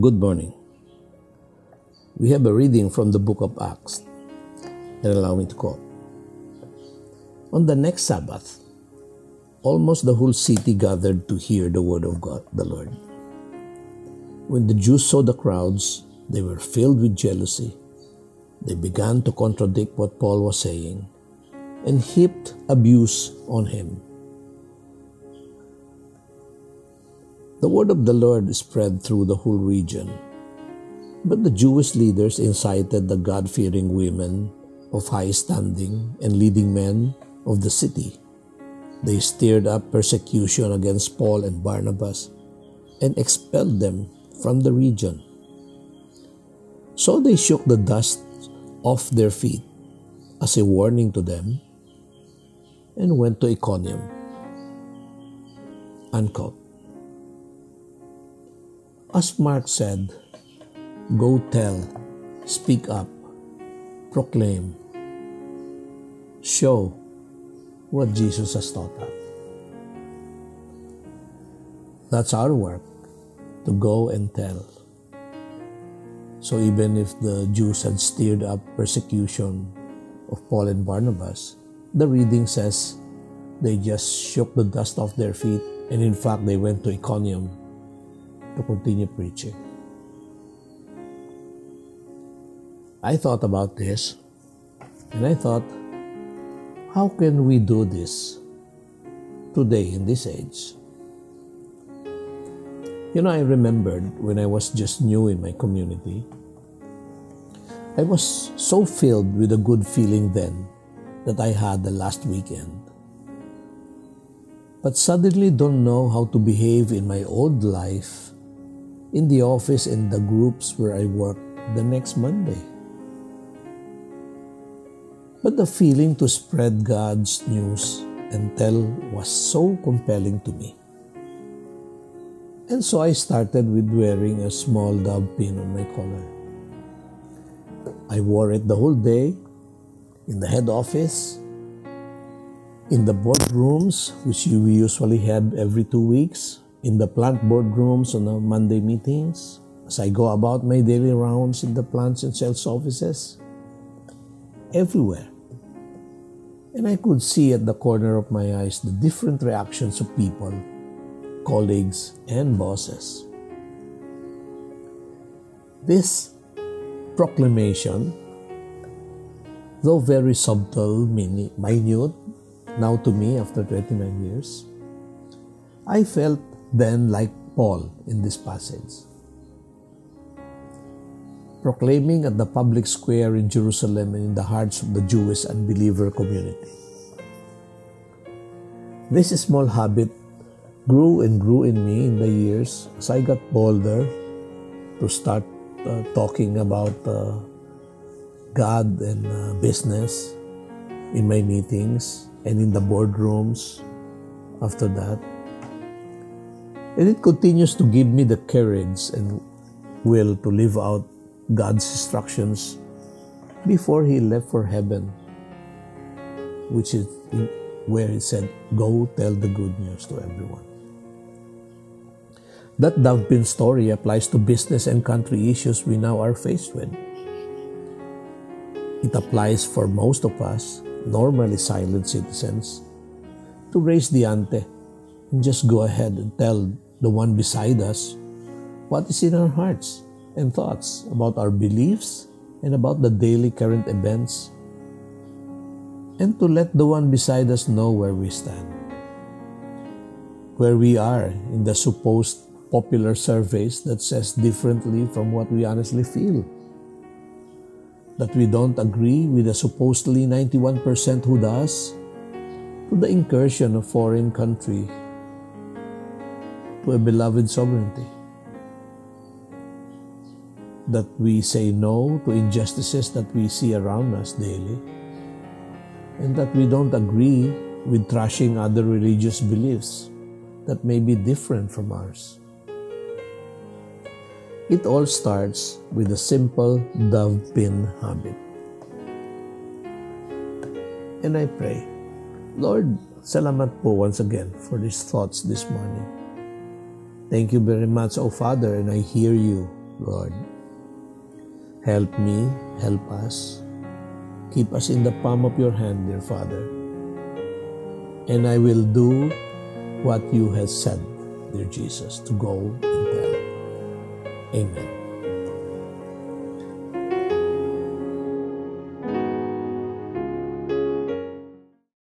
Good morning. We have a reading from the book of Acts and allow me to quote. On the next Sabbath, almost the whole city gathered to hear the word of God, the Lord. When the Jews saw the crowds, they were filled with jealousy. They began to contradict what Paul was saying and heaped abuse on him. The word of the Lord spread through the whole region. But the Jewish leaders incited the God fearing women of high standing and leading men of the city. They stirred up persecution against Paul and Barnabas and expelled them from the region. So they shook the dust off their feet as a warning to them and went to Iconium. Unquote. As Mark said, go tell, speak up, proclaim, show what Jesus has taught us. That's our work, to go and tell. So even if the Jews had stirred up persecution of Paul and Barnabas, the reading says they just shook the dust off their feet and in fact they went to Iconium to continue preaching. I thought about this and I thought, how can we do this today in this age? You know, I remembered when I was just new in my community, I was so filled with a good feeling then that I had the last weekend. But suddenly don't know how to behave in my old life in the office and the groups where I work the next Monday. But the feeling to spread God's news and tell was so compelling to me. And so I started with wearing a small dove pin on my collar. I wore it the whole day in the head office, in the boardrooms, which we usually have every two weeks, in the plant boardrooms on the Monday meetings, as I go about my daily rounds in the plants and sales offices, everywhere. And I could see at the corner of my eyes the different reactions of people, colleagues, and bosses. This proclamation, though very subtle, minute, now to me after 29 years, I felt then like Paul in this passage. Proclaiming at the public square in Jerusalem and in the hearts of the Jewish unbeliever community. This small habit grew and grew in me in the years as I got bolder to start uh, talking about uh, God and uh, business in my meetings and in the boardrooms after that. And it continues to give me the courage and will to live out God's instructions before He left for heaven, which is where He said, Go tell the good news to everyone. That dovepin story applies to business and country issues we now are faced with. It applies for most of us, normally silent citizens, to raise the ante and just go ahead and tell the one beside us what is in our hearts and thoughts about our beliefs and about the daily current events, and to let the one beside us know where we stand, where we are in the supposed popular surveys that says differently from what we honestly feel. That we don't agree with the supposedly 91% who does, to the incursion of foreign country to a beloved sovereignty. That we say no to injustices that we see around us daily, and that we don't agree with trashing other religious beliefs that may be different from ours. It all starts with a simple dove pin habit. And I pray, Lord, salamat po once again for these thoughts this morning. Thank you very much, O Father, and I hear you Lord, help me, help us. Keep us in the palm of your hand, dear Father. And I will do what you have said, dear Jesus, to go and tell. Amen.